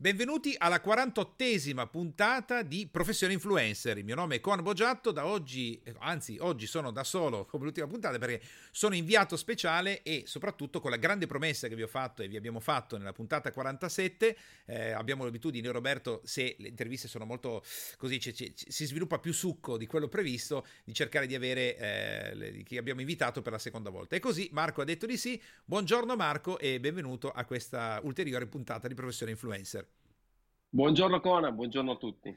Benvenuti alla 48esima puntata di Professione Influencer. Il mio nome è Con Boggiatto, da oggi, anzi oggi sono da solo come l'ultima puntata perché sono inviato speciale e soprattutto con la grande promessa che vi ho fatto e vi abbiamo fatto nella puntata 47, eh, abbiamo l'abitudine Roberto, se le interviste sono molto così, c- c- si sviluppa più succo di quello previsto, di cercare di avere eh, le, chi abbiamo invitato per la seconda volta. E così Marco ha detto di sì. Buongiorno Marco e benvenuto a questa ulteriore puntata di Professione Influencer. Buongiorno Cona, buongiorno a tutti.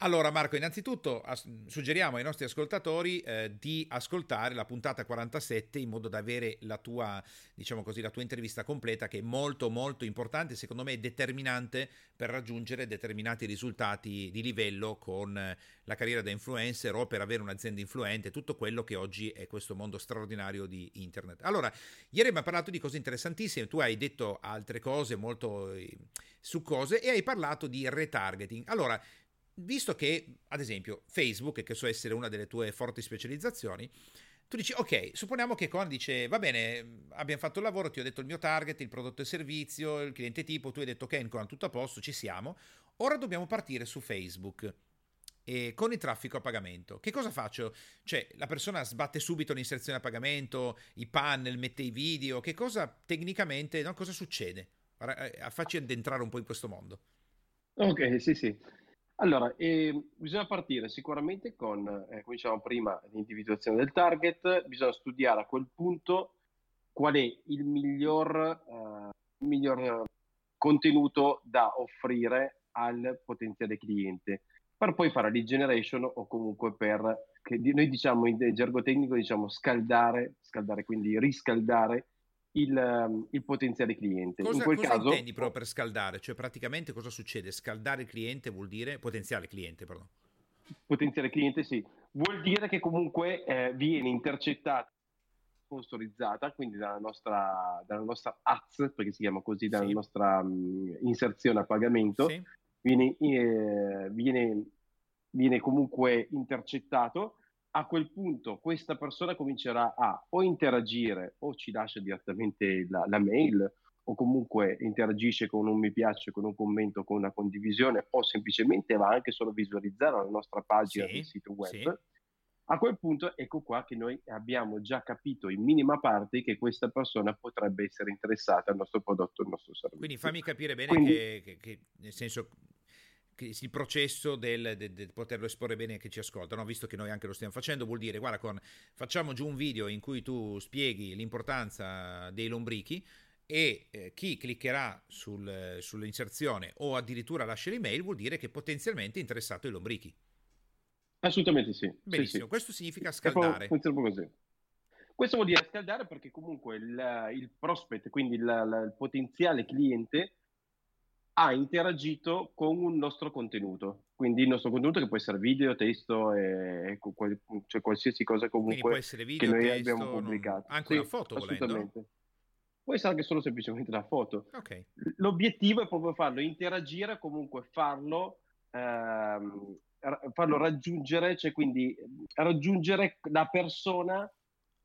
Allora Marco, innanzitutto suggeriamo ai nostri ascoltatori eh, di ascoltare la puntata 47 in modo da avere la tua, diciamo così, la tua intervista completa che è molto molto importante, secondo me determinante per raggiungere determinati risultati di livello con la carriera da influencer o per avere un'azienda influente, tutto quello che oggi è questo mondo straordinario di internet. Allora, ieri abbiamo parlato di cose interessantissime, tu hai detto altre cose molto eh, su cose e hai parlato di retargeting. Allora, visto che, ad esempio, Facebook, che so essere una delle tue forti specializzazioni, tu dici, ok, supponiamo che Con dice, va bene, abbiamo fatto il lavoro, ti ho detto il mio target, il prodotto e servizio, il cliente tipo, tu hai detto, ok, Con, tutto a posto, ci siamo, ora dobbiamo partire su Facebook. E con il traffico a pagamento, che cosa faccio? Cioè, la persona sbatte subito l'inserzione a pagamento, i panel, mette i video, che cosa tecnicamente, no, cosa succede? Eh, facci addentrare un po' in questo mondo. Ok, sì, sì. Allora, eh, bisogna partire sicuramente con, eh, come dicevamo prima, l'individuazione del target, bisogna studiare a quel punto qual è il miglior, eh, il miglior contenuto da offrire al potenziale cliente, per poi fare lead generation o comunque per, noi diciamo in gergo tecnico, diciamo scaldare, scaldare quindi riscaldare il, ehm, il potenziale cliente. Cosa, in quel cosa caso, intendi però per scaldare? Cioè praticamente cosa succede? Scaldare il cliente vuol dire potenziale cliente, pardon. Potenziale cliente sì, vuol dire che comunque eh, viene intercettata sponsorizzata, quindi dalla nostra, dalla nostra ads, perché si chiama così, dalla sì. nostra um, inserzione a pagamento, sì. viene, eh, viene, viene comunque intercettato a quel punto questa persona comincerà a o interagire o ci lascia direttamente la, la, mail o comunque interagisce con un mi piace, con un commento, con una condivisione o semplicemente va anche solo a visualizzare la nostra pagina sì, del sito web. Sì. A quel punto ecco qua che noi abbiamo già capito in minima parte che questa persona potrebbe essere interessata al nostro prodotto, al nostro servizio. Quindi fammi capire bene Quindi, che, che, che, nel senso il processo del, del, del, poterlo esporre bene a chi ci ascolta, no? visto che noi anche lo stiamo facendo, vuol dire, guarda, con, facciamo giù un video in cui tu spieghi l'importanza dei lombrichi e eh, chi cliccherà sul, sull'inserzione o addirittura lascia l'email vuol dire che potenzialmente è interessato ai lombrichi. Assolutamente sì. Benissimo, sì, sì. questo significa scaldare. così. Questo vuol dire scaldare perché comunque il, il prospect, quindi il, il potenziale cliente, ha interagito con un nostro contenuto. Quindi il nostro contenuto che può essere video, testo, e, cioè qualsiasi cosa comunque video, che noi testo, abbiamo pubblicato. Anche sì, una foto assolutamente. Volendo. Può essere anche solo semplicemente la foto. Okay. L'obiettivo è proprio farlo interagire, comunque farlo, ehm, farlo raggiungere, cioè quindi raggiungere la persona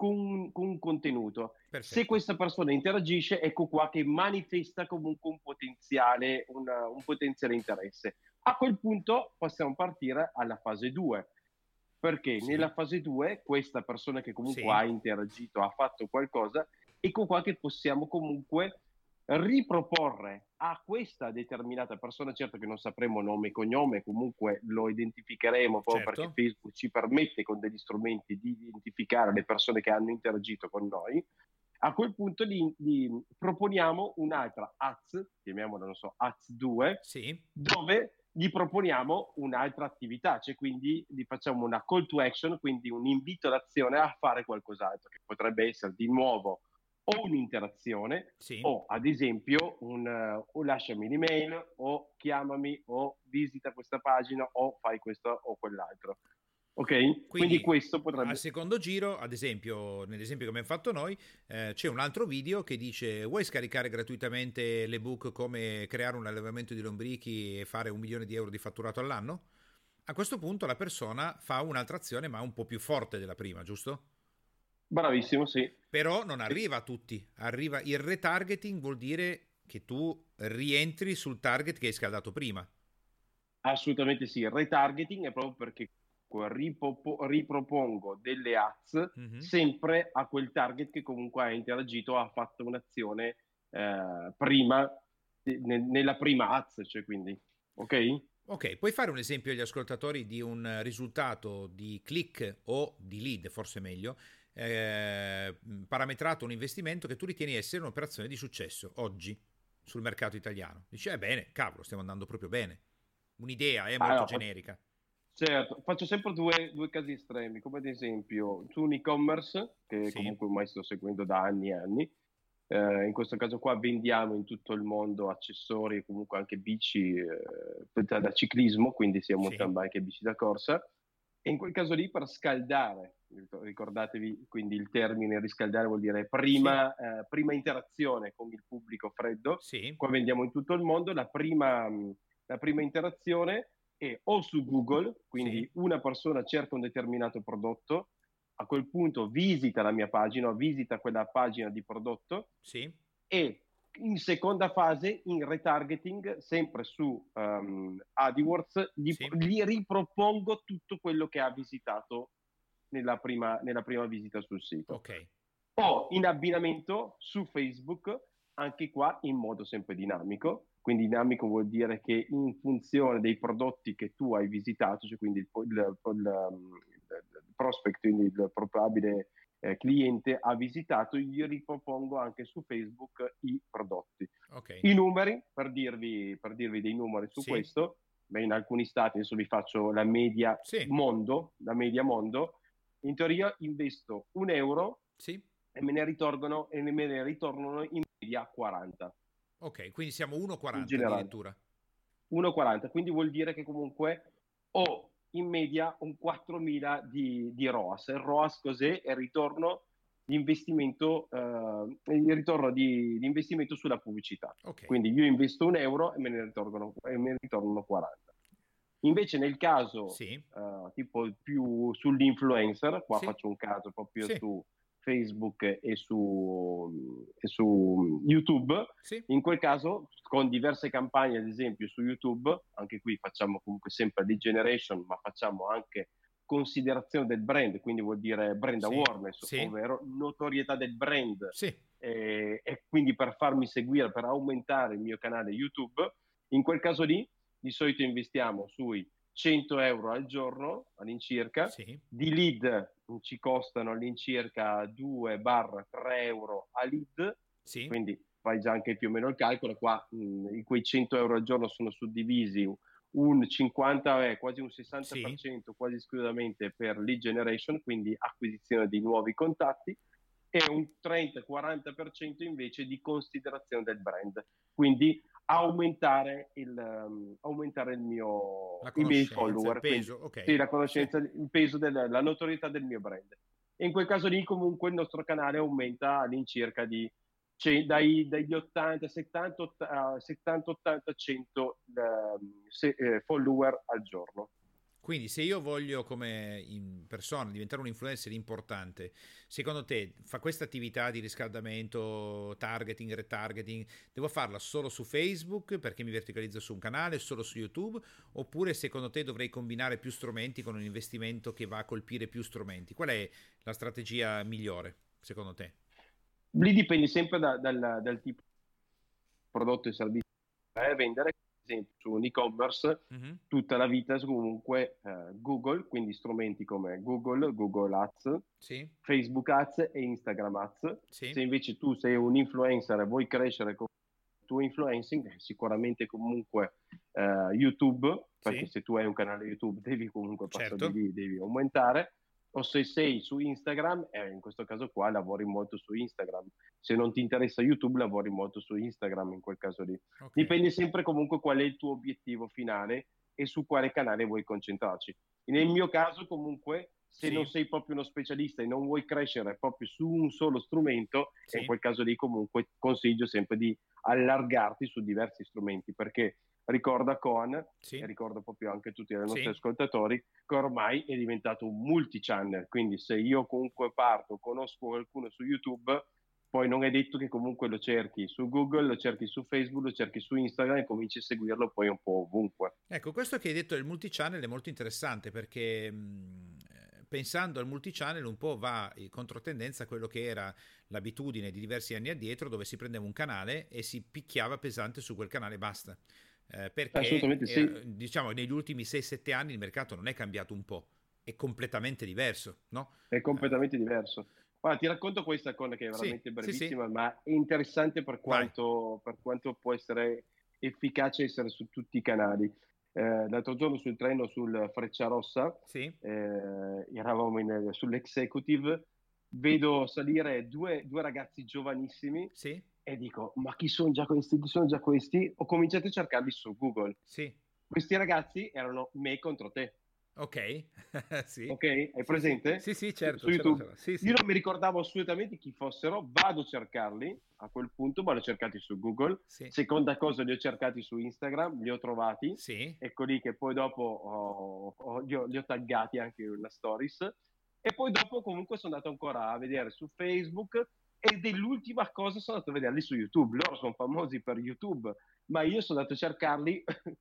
con, con un contenuto. Perfetto. Se questa persona interagisce, ecco qua che manifesta comunque un potenziale, una, un potenziale interesse. A quel punto possiamo partire alla fase 2, perché sì. nella fase 2 questa persona che comunque sì. ha interagito, ha fatto qualcosa, ecco qua che possiamo comunque riproporre a questa determinata persona, certo che non sapremo nome e cognome, comunque lo identificheremo proprio certo. perché Facebook ci permette con degli strumenti di identificare le persone che hanno interagito con noi, a quel punto gli, gli proponiamo un'altra ads, chiamiamola, non so, ads 2, sì. dove gli proponiamo un'altra attività, cioè quindi gli facciamo una call to action, quindi un invito all'azione a fare qualcos'altro, che potrebbe essere di nuovo o un'interazione sì. o ad esempio un uh, o lasciami un'email o chiamami o visita questa pagina o fai questo o quell'altro. Ok? Quindi, Quindi, questo potrebbe... Al secondo giro, ad esempio, nell'esempio che abbiamo fatto noi, eh, c'è un altro video che dice vuoi scaricare gratuitamente l'ebook come creare un allevamento di lombrichi e fare un milione di euro di fatturato all'anno? A questo punto la persona fa un'altra azione ma un po' più forte della prima, giusto? Bravissimo, sì. Però non arriva a tutti, arriva il retargeting vuol dire che tu rientri sul target che hai scaldato prima. Assolutamente sì, il retargeting è proprio perché ripropongo delle ads mm-hmm. sempre a quel target che comunque ha interagito, ha fatto un'azione eh, prima, ne, nella prima ads, cioè quindi, ok? Ok, puoi fare un esempio agli ascoltatori di un risultato di click o di lead, forse meglio, eh, parametrato un investimento che tu ritieni essere un'operazione di successo oggi sul mercato italiano. Dici, eh bene, cavolo, stiamo andando proprio bene. Un'idea è eh, molto allora, generica. Certo, faccio sempre due, due, casi estremi, come ad esempio su un e-commerce, che sì. comunque ormai sto seguendo da anni e anni, eh, in questo caso qua vendiamo in tutto il mondo accessori e comunque anche bici eh, da ciclismo, quindi sia mountain bike e bici da corsa, e in quel caso lì per scaldare, ricordatevi quindi il termine riscaldare vuol dire prima, sì. eh, prima interazione con il pubblico freddo, sì. qua vendiamo in tutto il mondo, la prima, la prima interazione è o su Google, quindi sì. una persona cerca un determinato prodotto, a quel punto visita la mia pagina, visita quella pagina di prodotto sì. e in seconda fase, in retargeting, sempre su um, AdWords, gli, sì. gli, ripropongo tutto quello che ha visitato nella prima, nella prima visita sul sito. Okay. O in abbinamento su Facebook, anche qua in modo sempre dinamico. Quindi dinamico vuol dire che in funzione dei prodotti che tu hai visitato, cioè quindi il, il, il, il prospect, quindi il probabile eh, cliente ha visitato, gli ripropongo anche su Facebook i prodotti. Okay. I numeri, per dirvi, per dirvi dei numeri su sì. questo, beh, in alcuni stati, adesso vi faccio la media sì. mondo, la media mondo, in teoria investo un euro sì. e me ne ritornano, e me ne ritornano in media 40. Ok, quindi siamo 1,40 addirittura. 1,40, quindi vuol dire che comunque ho in media un 4.000 di, di ROAS. Il ROAS cos'è? È il ritorno di investimento, eh, il ritorno di, di, investimento sulla pubblicità. Okay. Quindi io investo un euro e me ne ritornano, me ne ritornano 40. Invece nel caso sì. uh, tipo più sull'influencer, qua sì. faccio un caso proprio sì. su Facebook e su, e su YouTube, in quel caso con diverse campagne, ad esempio su YouTube, anche qui facciamo comunque sempre lead generation, ma facciamo anche considerazione del brand, quindi vuol dire brand awareness, ovvero notorietà del brand. E, e quindi per farmi seguire, per aumentare il mio canale YouTube, in quel caso lì di solito investiamo sui 100 euro al giorno all'incirca, sì. di lead ci costano all'incirca 2-3 euro a lead, sì. quindi fai già anche più o meno il calcolo, qua mh, quei 100 euro al giorno sono suddivisi un 50, eh, quasi un 60% sì. quasi esclusivamente per lead generation, quindi acquisizione di nuovi contatti, e un 30-40% invece di considerazione del brand. Quindi aumentare il, um, aumentare il mio i miei follower. Il peso, quindi, okay. Sì, la conoscenza, sì. il peso, della, la notorietà del mio brand. E in quel caso lì comunque il nostro canale aumenta all'incirca di cioè, dai, dagli 80, 70, 70 80, 100 um, se, eh, follower al giorno. Quindi se io voglio come persona diventare un influencer importante, secondo te fa questa attività di riscaldamento, targeting, retargeting, devo farla solo su Facebook perché mi verticalizzo su un canale, solo su YouTube, oppure secondo te dovrei combinare più strumenti con un investimento che va a colpire più strumenti? Qual è la strategia migliore secondo te? Lì dipende sempre da, dal, dal tipo di prodotto e servizio che vai a vendere esempio su un e-commerce mm-hmm. tutta la vita comunque uh, Google, quindi strumenti come Google, Google Ads, sì. Facebook Ads e Instagram Ads. Sì. Se invece tu sei un influencer e vuoi crescere con il tuo influencing, eh, sicuramente comunque uh, YouTube, perché sì. se tu hai un canale YouTube devi comunque passare certo. lì, devi aumentare o se sei su Instagram, eh, in questo caso qua lavori molto su Instagram. Se non ti interessa YouTube, lavori molto su Instagram in quel caso lì. Okay. Dipende sempre comunque qual è il tuo obiettivo finale e su quale canale vuoi concentrarci. Nel mio caso comunque, se sì. non sei proprio uno specialista e non vuoi crescere proprio su un solo strumento, sì. in quel caso lì comunque consiglio sempre di allargarti su diversi strumenti perché ricorda Coan sì. e ricordo proprio anche tutti i nostri sì. ascoltatori che ormai è diventato un multi-channel, quindi se io comunque parto, conosco qualcuno su YouTube, poi non è detto che comunque lo cerchi su Google, lo cerchi su Facebook, lo cerchi su Instagram e cominci a seguirlo poi un po' ovunque. Ecco, questo che hai detto del multichannel è molto interessante perché mh, pensando al multichannel un po' va in controtendenza a quello che era l'abitudine di diversi anni addietro dove si prendeva un canale e si picchiava pesante su quel canale e basta. Eh, perché sì. eh, diciamo negli ultimi 6-7 anni il mercato non è cambiato un po', è completamente diverso, no? È completamente diverso. Guarda, ti racconto questa cosa che è veramente sì, brevissima, sì, sì. ma è interessante per quanto, per quanto, può essere efficace essere su tutti i canali. Eh, l'altro giorno sul treno sul Freccia Rossa, eh, eravamo in, sull'executive, vedo salire due, due ragazzi giovanissimi e dico, ma chi sono già questi? Chi sono già questi? Ho cominciato a cercarli su Google. Questi ragazzi erano me contro te. Ok, sì. Ok, hai presente? Sì, sì, certo. Su YouTube. Sì, sì. Io non mi ricordavo assolutamente chi fossero, vado a cercarli a quel punto, ma li ho cercati su Google. Sì. Seconda cosa, li ho cercati su Instagram, li ho trovati. Sì. Ecco lì che poi dopo ho, ho, li, ho, li ho taggati anche nella stories. E poi dopo comunque sono andato ancora a vedere su Facebook ed è l'ultima cosa sono andato a vederli su YouTube. Loro sono famosi per YouTube, ma io sono andato a cercarli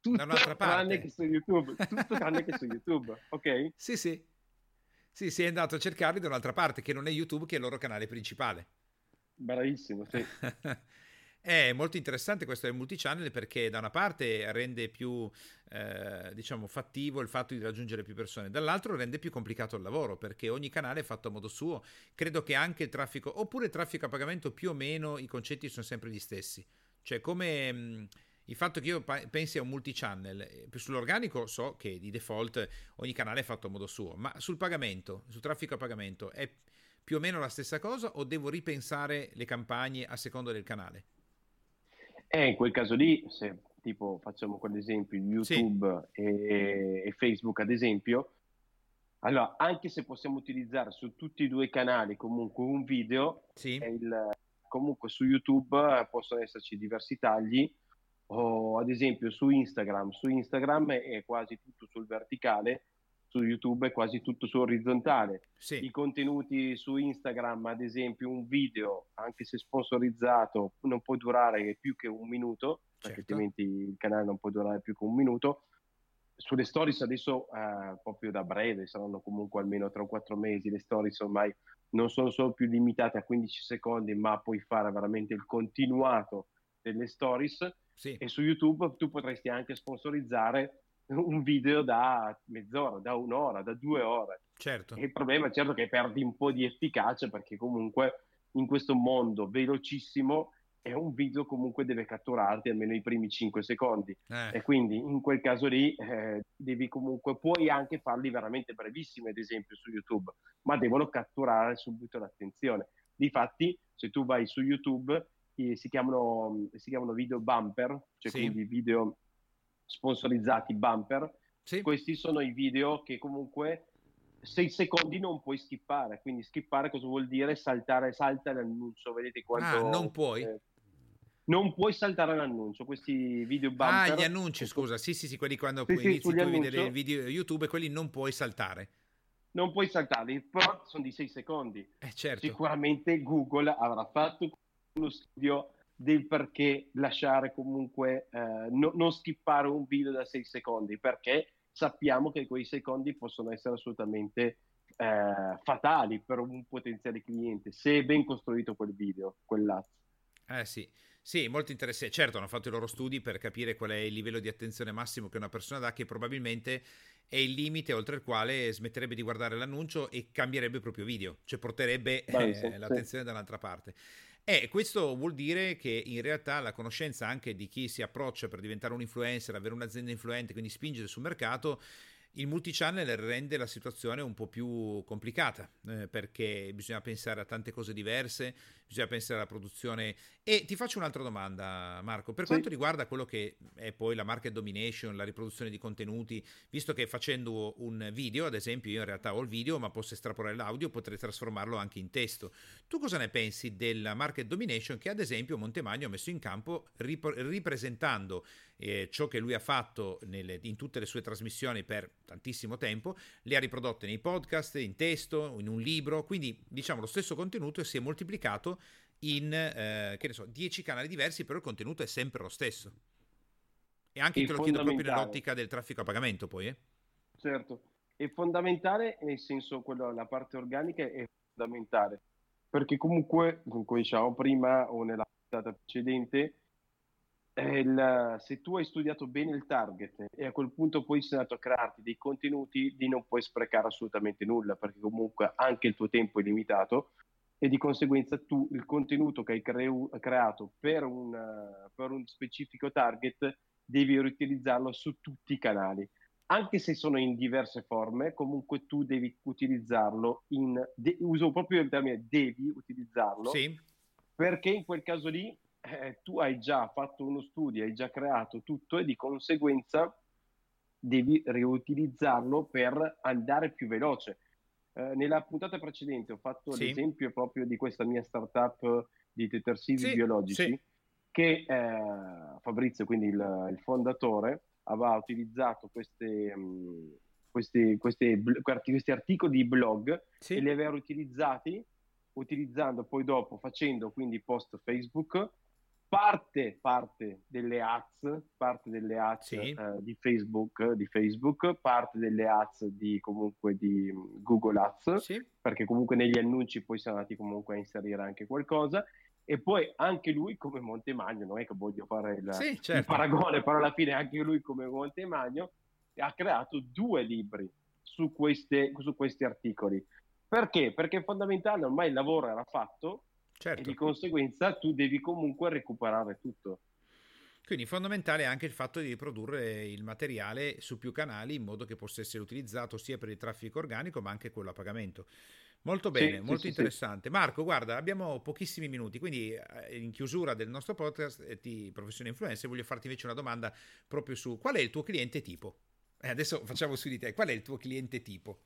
tutto tranne che su YouTube, tutto tranne che su YouTube, ok? Sì, sì. Sì, sei andato a cercarli da un'altra parte, che non è YouTube, che è il loro canale principale. Bravissimo, sì. È molto interessante questo del multichannel perché da una parte rende più eh, diciamo fattivo il fatto di raggiungere più persone, dall'altro rende più complicato il lavoro perché ogni canale è fatto a modo suo. Credo che anche il traffico, oppure il traffico a pagamento più o meno i concetti sono sempre gli stessi. Cioè come mh, il fatto che io pensi a un multichannel, eh, sull'organico so che di default ogni canale è fatto a modo suo, ma sul pagamento, sul traffico a pagamento è più o meno la stessa cosa o devo ripensare le campagne a seconda del canale? Eh, in quel caso lì, se tipo facciamo quell'esempio YouTube sì. e, e Facebook ad esempio, allora anche se possiamo utilizzare su tutti e due i canali comunque un video, sì. il, comunque su YouTube possono esserci diversi tagli o ad esempio su Instagram, su Instagram è quasi tutto sul verticale, su YouTube è quasi tutto su orizzontale. Sì. I contenuti su Instagram, ad esempio un video, anche se sponsorizzato, non può durare più che un minuto, certo. perché altrimenti il canale non può durare più che un minuto. Sulle stories adesso, eh, proprio da breve, saranno comunque almeno 3 o 4 mesi, le stories ormai non sono solo più limitate a 15 secondi, ma puoi fare veramente il continuato delle stories sì. E su YouTube tu potresti anche sponsorizzare un video da mezz'ora, da un'ora, da due ore. Certo. E il problema è certo che perdi un po' di efficacia perché comunque in questo mondo velocissimo è un video comunque deve catturarti almeno i primi 5 secondi eh. e quindi in quel caso lì eh, devi comunque puoi anche farli veramente brevissimi ad esempio su YouTube ma devono catturare subito l'attenzione difatti se tu vai su YouTube si chiamano, si chiamano video bumper, cioè sì. quindi video sponsorizzati bumper. Sì. Questi sono i video che comunque 6 secondi non puoi skippare, quindi skippare cosa vuol dire? Saltare, salta l'annuncio, vedete quanto... Ah, non puoi? Eh, non puoi saltare l'annuncio, questi video bumper... Ah, gli annunci, scusa, sì sì sì, quelli quando sì, inizi sì, tu a vedere il video YouTube, quelli non puoi saltare. Non puoi saltarli, però sono di 6 secondi. Eh, certo. Sicuramente Google avrà fatto uno studio del perché lasciare comunque, eh, no, non skippare un video da 6 secondi, perché sappiamo che quei secondi possono essere assolutamente eh, fatali per un potenziale cliente, se è ben costruito quel video, quell'ads. Eh sì, sì, molto interessante. Certo, hanno fatto i loro studi per capire qual è il livello di attenzione massimo che una persona dà, che probabilmente è il limite oltre il quale smetterebbe di guardare l'annuncio e cambierebbe il proprio video, cioè porterebbe eh, l'attenzione sì. da un'altra parte. E questo vuol dire che in realtà la conoscenza anche di chi si approccia per diventare un influencer, avere un'azienda influente, quindi spingere sul mercato, il multichannel rende la situazione un po' più complicata eh, perché bisogna pensare a tante cose diverse, bisogna pensare alla produzione. E ti faccio un'altra domanda, Marco. Per sì. quanto riguarda quello che è poi la market domination, la riproduzione di contenuti, visto che facendo un video, ad esempio, io in realtà ho il video, ma posso estrapolare l'audio, potrei trasformarlo anche in testo. Tu cosa ne pensi della market domination che, ad esempio, Montemagno ha messo in campo rip- ripresentando eh, ciò che lui ha fatto nelle, in tutte le sue trasmissioni per tantissimo tempo, le ha riprodotte nei podcast, in testo, in un libro, quindi diciamo lo stesso contenuto e si è moltiplicato in eh, che ne so, 10 canali diversi, però il contenuto è sempre lo stesso. E anche te lo chiedo proprio nell'ottica del traffico a pagamento, poi. Eh? Certo, è fondamentale nel senso quello, la parte organica è fondamentale perché comunque, come diciamo prima o nella puntata precedente, il, se tu hai studiato bene il target e a quel punto poi sei andato a crearti dei contenuti, di non puoi sprecare assolutamente nulla, perché comunque anche il tuo tempo è limitato e di conseguenza tu il contenuto che hai cre- creato per un, per un specifico target devi riutilizzarlo su tutti i canali anche se sono in diverse forme, comunque tu devi utilizzarlo in, de, uso proprio il termine devi utilizzarlo, sì. perché in quel caso lì eh, tu hai già fatto uno studio, hai già creato tutto e di conseguenza devi riutilizzarlo per andare più veloce. Eh, nella puntata precedente ho fatto sì. l'esempio proprio di questa mia startup di detersivi sì, biologici che eh, Fabrizio, quindi il, il fondatore, aveva utilizzato queste, um, questi, questi, questi, articoli di blog sì. e li aveva utilizzati utilizzando poi dopo, facendo quindi post Facebook, parte, parte delle ads, parte delle ads sì. eh, di, Facebook, di Facebook, parte delle ads di comunque di Google Ads, sì. perché comunque negli annunci poi sono andati comunque a inserire anche qualcosa e poi anche lui come Montemagno, non è che voglio fare il, sì, certo. il paragone, però alla fine anche lui come Montemagno ha creato due libri su, queste, su questi articoli. Perché? Perché fondamentale, ormai il lavoro era fatto certo. e di conseguenza tu devi comunque recuperare tutto. Quindi fondamentale anche il fatto di riprodurre il materiale su più canali in modo che possa essere utilizzato sia per il traffico organico ma anche quello a pagamento. Molto bene, sì, molto sì, interessante. Sì. Marco, guarda, abbiamo pochissimi minuti, quindi eh, in chiusura del nostro podcast eh, di Professione Influencer voglio farti invece una domanda proprio su qual è il tuo cliente tipo? Eh, adesso facciamo su di te, qual è il tuo cliente tipo?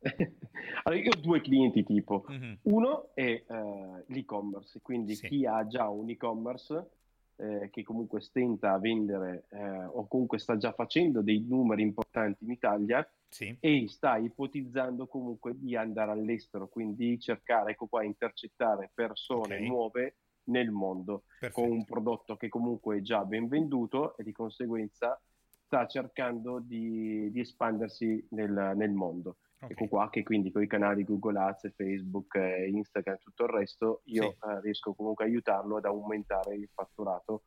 allora, io ho due clienti tipo. Mm-hmm. Uno è uh, l'e-commerce, quindi chi ha già un e-commerce eh, che comunque stenta a vendere eh, o comunque sta già facendo dei numeri importanti in Italia sì. e sta ipotizzando comunque di andare all'estero, quindi cercare, ecco qua, intercettare persone okay. nuove nel mondo Perfetto. con un prodotto che comunque è già ben venduto e di conseguenza sta cercando di, di espandersi nel, nel mondo. Okay. Ecco qua che quindi con i canali Google Ads, Facebook, Instagram e tutto il resto io sì. eh, riesco comunque a aiutarlo ad aumentare il fatturato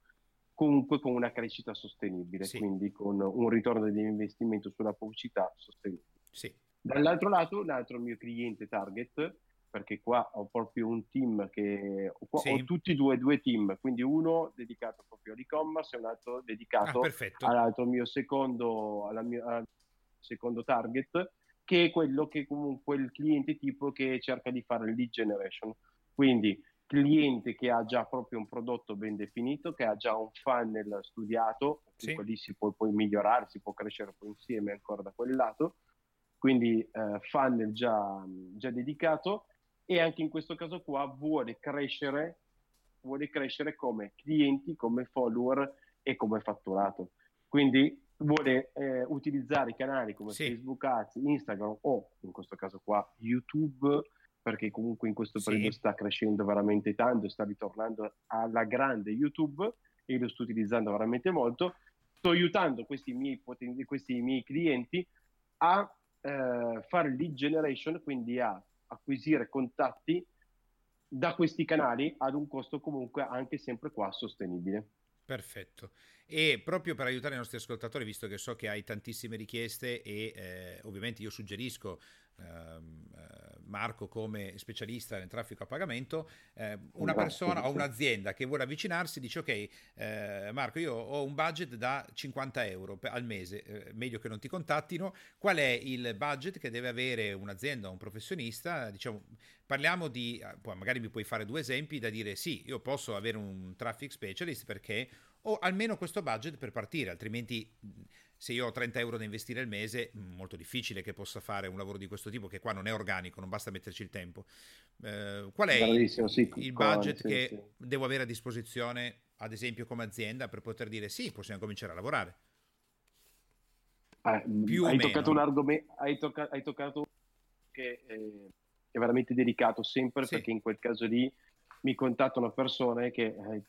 comunque con una crescita sostenibile, sì. quindi con un ritorno di investimento sulla pubblicità sostenibile. Sì. Dall'altro lato, l'altro mio cliente target, perché qua ho proprio un team che ho, sì. ho tutti e due, due team, quindi uno dedicato proprio all'e-commerce e un altro dedicato ah, all'altro mio secondo, alla mia, al secondo target, che è quello che comunque il cliente tipo che cerca di fare lead generation. Quindi cliente che ha già proprio un prodotto ben definito, che ha già un funnel studiato, sì. lì si può poi migliorare, si può crescere poi insieme ancora da quel lato, quindi eh, funnel già, già dedicato e anche in questo caso qua vuole crescere, vuole crescere come clienti, come follower e come fatturato. Quindi vuole eh, utilizzare i canali come sì. Facebook Ads, Instagram o in questo caso qua YouTube perché comunque in questo periodo sì. sta crescendo veramente tanto, sta ritornando alla grande YouTube e lo sto utilizzando veramente molto. Sto aiutando questi miei, poten- questi miei clienti a eh, fare lead generation, quindi a acquisire contatti da questi canali ad un costo comunque anche sempre qua sostenibile. Perfetto. E proprio per aiutare i nostri ascoltatori, visto che so che hai tantissime richieste e eh, ovviamente io suggerisco Ehm, eh, Marco come specialista nel traffico a pagamento, eh, una persona o un'azienda che vuole avvicinarsi dice ok eh, Marco io ho un budget da 50 euro al mese, meglio che non ti contattino, qual è il budget che deve avere un'azienda o un professionista? Diciamo, parliamo di, poi magari mi puoi fare due esempi da dire sì, io posso avere un traffic specialist perché ho almeno questo budget per partire, altrimenti se io ho 30 euro da investire al mese, molto difficile che possa fare un lavoro di questo tipo, che qua non è organico, non basta metterci il tempo. Eh, qual è il, sì, il budget sì, che sì. devo avere a disposizione ad esempio come azienda, per poter dire sì, possiamo cominciare a lavorare? Più hai, toccato un argomento, hai, tocca- hai toccato che eh, è veramente delicato sempre perché in quel caso lì mi contattano persone che eh,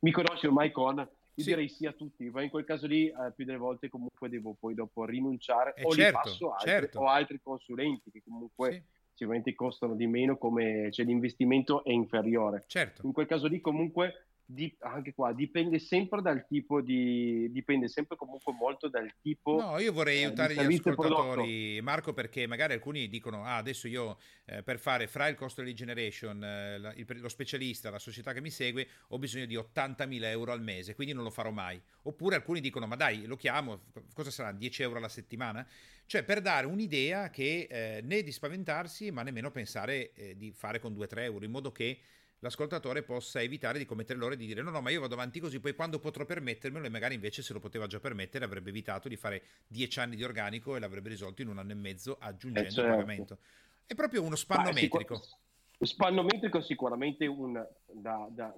mi conosci ormai con io sì. direi sì a tutti, ma in quel caso lì eh, più delle volte comunque devo poi dopo rinunciare eh o certo, li passo altri, certo. o altri consulenti che comunque sì. sicuramente costano di meno come cioè, l'investimento è inferiore. Certo. In quel caso lì comunque di, anche qua dipende sempre dal tipo di dipende sempre comunque molto dal tipo no io vorrei eh, aiutare gli ascoltatori Marco perché magari alcuni dicono ah adesso io eh, per fare fra il costo lead generation eh, la, il, lo specialista la società che mi segue ho bisogno di 80.000 euro al mese quindi non lo farò mai. Oppure alcuni dicono ma dai lo chiamo cosa sarà 10 euro alla settimana? Cioè per dare un'idea che eh, né di spaventarsi ma nemmeno pensare eh, di fare con 2-3 euro in modo che l'ascoltatore possa evitare di commettere l'errore di dire no no ma io vado avanti così poi quando potrò permettermelo e magari invece se lo poteva già permettere avrebbe evitato di fare dieci anni di organico e l'avrebbe risolto in un anno e mezzo aggiungendo eh certo. il pagamento è proprio uno spannometrico sicur- spannometrico sicuramente un da, da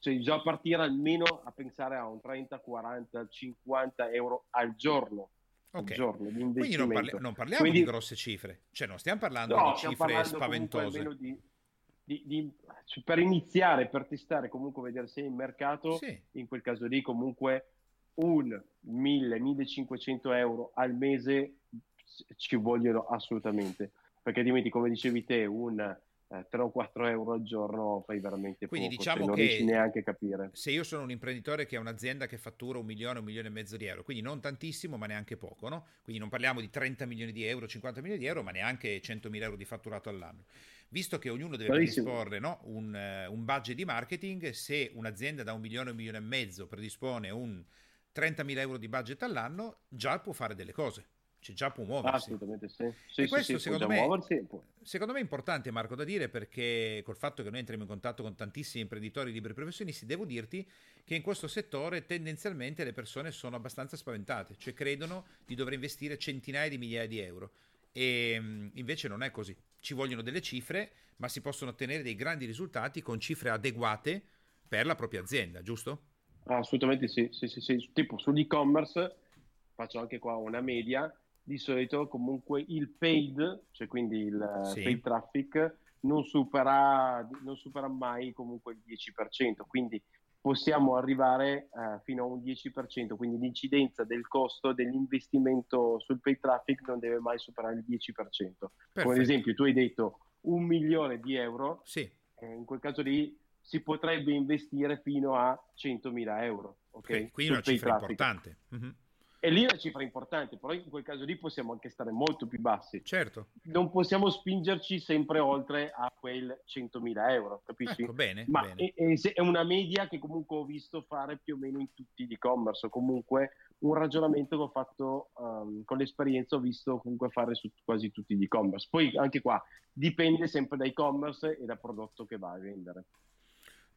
cioè già partire almeno a pensare a un 30 40 50 euro al giorno Okay. Giorno, Quindi non, parli- non parliamo Quindi... di grosse cifre, cioè non stiamo parlando no, di cifre spaventose. Di, di, di, cioè, per iniziare, per testare, comunque vedere se è in mercato, sì. in quel caso lì comunque un 1000-1500 euro al mese ci vogliono assolutamente, perché altrimenti come dicevi te un eh, 3 o 4 euro al giorno fai veramente Quindi poco, diciamo cioè non che riesci neanche a capire. Se io sono un imprenditore che ha un'azienda che fattura un milione, un milione e mezzo di euro, quindi non tantissimo ma neanche poco, no? quindi non parliamo di 30 milioni di euro, 50 milioni di euro, ma neanche 100 mila euro di fatturato all'anno visto che ognuno deve Bravissimo. predisporre no? un, uh, un, budget di marketing, se un'azienda da un milione, un milione e mezzo predispone un 30.000 euro di budget all'anno, già può fare delle cose. Cioè già può muoversi. Assolutamente sì. sì e questo sì, secondo, me, muoversi, secondo me è importante Marco da dire perché col fatto che noi entriamo in contatto con tantissimi imprenditori liberi professionisti, devo dirti che in questo settore tendenzialmente le persone sono abbastanza spaventate, cioè credono di dover investire centinaia di migliaia di euro e mm, invece non è così ci vogliono delle cifre, ma si possono ottenere dei grandi risultati con cifre adeguate per la propria azienda, giusto? assolutamente sì, sì, sì, sì. Tipo sull'e-commerce, faccio anche qua una media, di solito comunque il paid, cioè quindi il sì. paid traffic, non supera, non supera mai comunque il 10%, quindi possiamo arrivare uh, fino a un 10%, quindi l'incidenza del costo dell'investimento sul pay traffic non deve mai superare il 10%. Perfetto. Come ad esempio tu hai detto un milione di euro, sì. eh, in quel caso lì si potrebbe investire fino a 100.000 euro. Okay? Quindi una cifra traffic. importante. Mm-hmm. E lì è una cifra importante, però in quel caso lì possiamo anche stare molto più bassi. Certo. Non possiamo spingerci sempre oltre a quel 100.000 euro, capisci? Ecco, bene, Ma bene. È, è, una media che comunque ho visto fare più o meno in tutti gli e-commerce, o comunque un ragionamento che ho fatto um, con l'esperienza, ho visto comunque fare su quasi tutti gli e-commerce. Poi anche qua dipende sempre da e-commerce e dal prodotto che vai a vendere.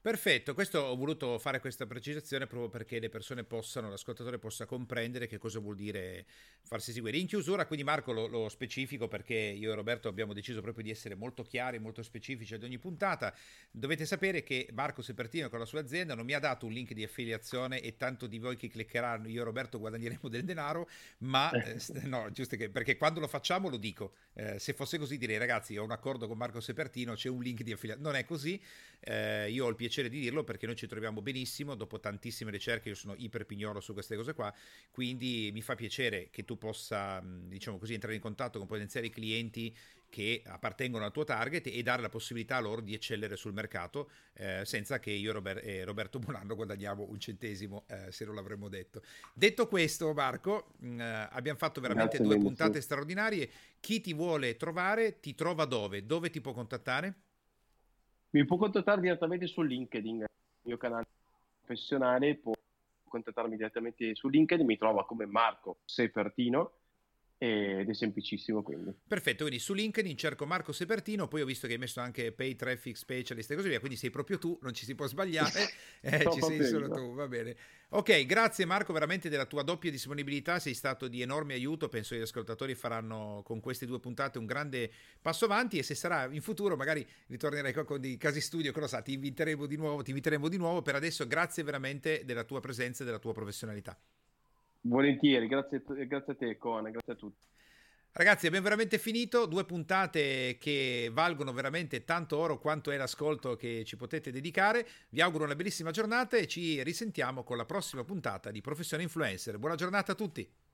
Perfetto, questo ho voluto fare questa precisazione proprio perché le persone possano, l'ascoltatore possa comprendere che cosa vuol dire farsi seguire. In chiusura, quindi Marco lo, lo, specifico perché io e Roberto abbiamo deciso proprio di essere molto chiari, molto specifici ad ogni puntata. Dovete sapere che Marco Sepertino con la sua azienda non mi ha dato un link di affiliazione e tanto di voi che cliccheranno, io e Roberto guadagneremo del denaro, ma eh, no, giusto che, perché quando lo facciamo lo dico. Eh, se fosse così direi ragazzi ho un accordo con Marco Sepertino, c'è un link di affiliazione. Non è così, eh, io ho il piacere piacere di dirlo perché noi ci troviamo benissimo, dopo tantissime ricerche io sono iper pignolo su queste cose qua, quindi mi fa piacere che tu possa, diciamo così, entrare in contatto con potenziali clienti che appartengono al tuo target e dare la possibilità loro di eccellere sul mercato eh, senza che io Robert, e Roberto Bonanno guadagniamo un centesimo eh, se non l'avremmo detto. Detto questo Marco, mh, eh, abbiamo fatto veramente Grazie due puntate straordinarie. Chi ti vuole trovare ti trova dove? Dove ti può contattare? Mi può contattare direttamente su LinkedIn, il mio canale professionale, può contattarmi direttamente su LinkedIn, mi trova come Marco Sefertino ed è semplicissimo quindi. Perfetto, quindi su LinkedIn cerco Marco Sepertino, poi ho visto che hai messo anche Pay Traffic Specialist e così via, quindi sei proprio tu, non ci si può sbagliare, eh, ci sei solo tu, va bene. Ok, grazie Marco veramente della tua doppia disponibilità, sei stato di enorme aiuto, penso che gli ascoltatori faranno con queste due puntate un grande passo avanti e se sarà in futuro magari ritornerai qua con dei casi studio, cosa sa, ti inviteremo di nuovo, ti inviteremo di nuovo, per adesso grazie veramente della tua presenza e della tua professionalità. Volentieri, grazie, grazie a te, Coane, grazie a tutti. Ragazzi, abbiamo veramente finito. Due puntate che valgono veramente tanto oro quanto è l'ascolto che ci potete dedicare. Vi auguro una bellissima giornata e ci risentiamo con la prossima puntata di Professione Influencer. Buona giornata a tutti.